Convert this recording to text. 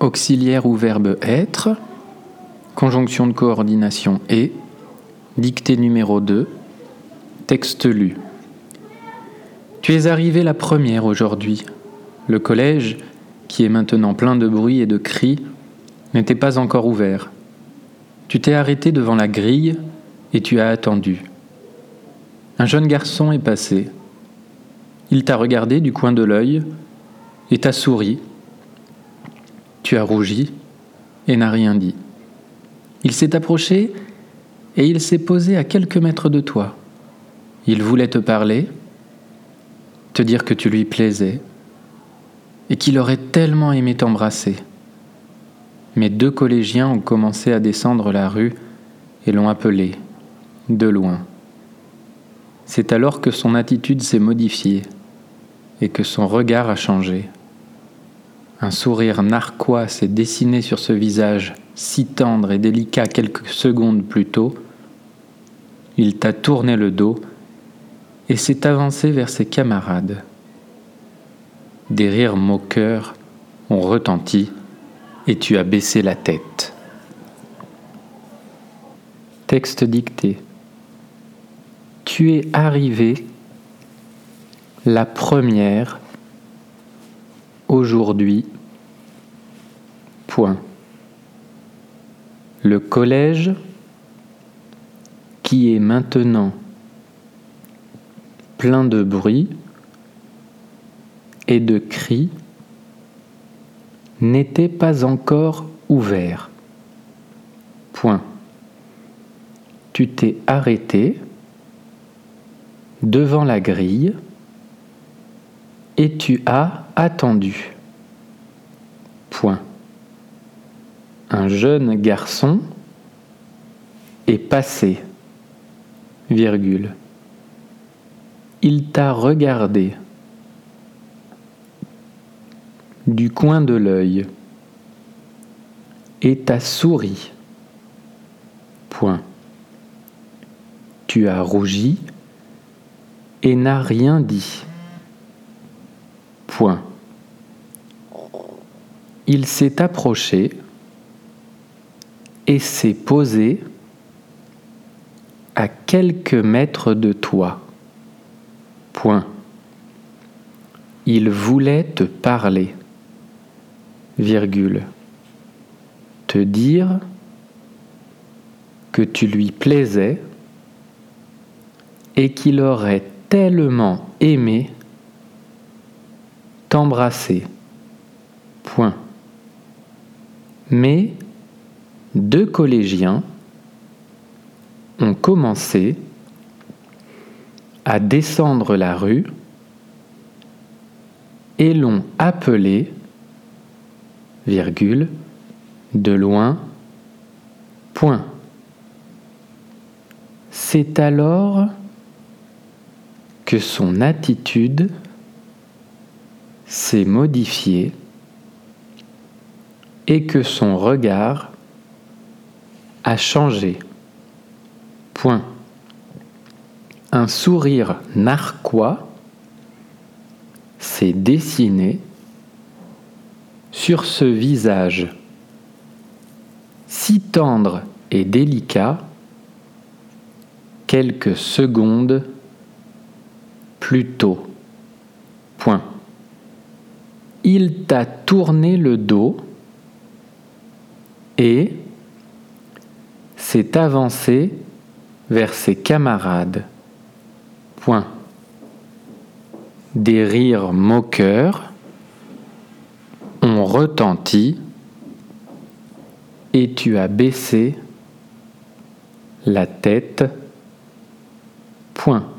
auxiliaire ou verbe être, conjonction de coordination et, dictée numéro 2, texte lu. Tu es arrivé la première aujourd'hui. Le collège, qui est maintenant plein de bruit et de cris, n'était pas encore ouvert. Tu t'es arrêté devant la grille et tu as attendu. Un jeune garçon est passé. Il t'a regardé du coin de l'œil et t'a souri. Tu as rougi et n'as rien dit. Il s'est approché et il s'est posé à quelques mètres de toi. Il voulait te parler, te dire que tu lui plaisais et qu'il aurait tellement aimé t'embrasser. Mais deux collégiens ont commencé à descendre la rue et l'ont appelé, de loin. C'est alors que son attitude s'est modifiée et que son regard a changé. Un sourire narquois s'est dessiné sur ce visage si tendre et délicat quelques secondes plus tôt. Il t'a tourné le dos et s'est avancé vers ses camarades. Des rires moqueurs ont retenti et tu as baissé la tête. Texte dicté. Tu es arrivé la première aujourd'hui. Le collège qui est maintenant plein de bruit et de cris n'était pas encore ouvert. Point. Tu t'es arrêté devant la grille et tu as attendu. Point. Un jeune garçon est passé. Virgule. Il t'a regardé du coin de l'œil et t'a souri. Point. Tu as rougi et n'as rien dit. Point. Il s'est approché et s'est posé à quelques mètres de toi. Point. Il voulait te parler virgule, te dire que tu lui plaisais et qu'il aurait tellement aimé t'embrasser. Point. Mais deux collégiens ont commencé à descendre la rue et l'ont appelé virgule, de loin, point. C'est alors que son attitude s'est modifiée et que son regard a changé. Point. Un sourire narquois s'est dessiné sur ce visage si tendre et délicat quelques secondes plus tôt. Point. Il t'a tourné le dos et s'est avancé vers ses camarades. Point. Des rires moqueurs ont retenti et tu as baissé la tête. Point.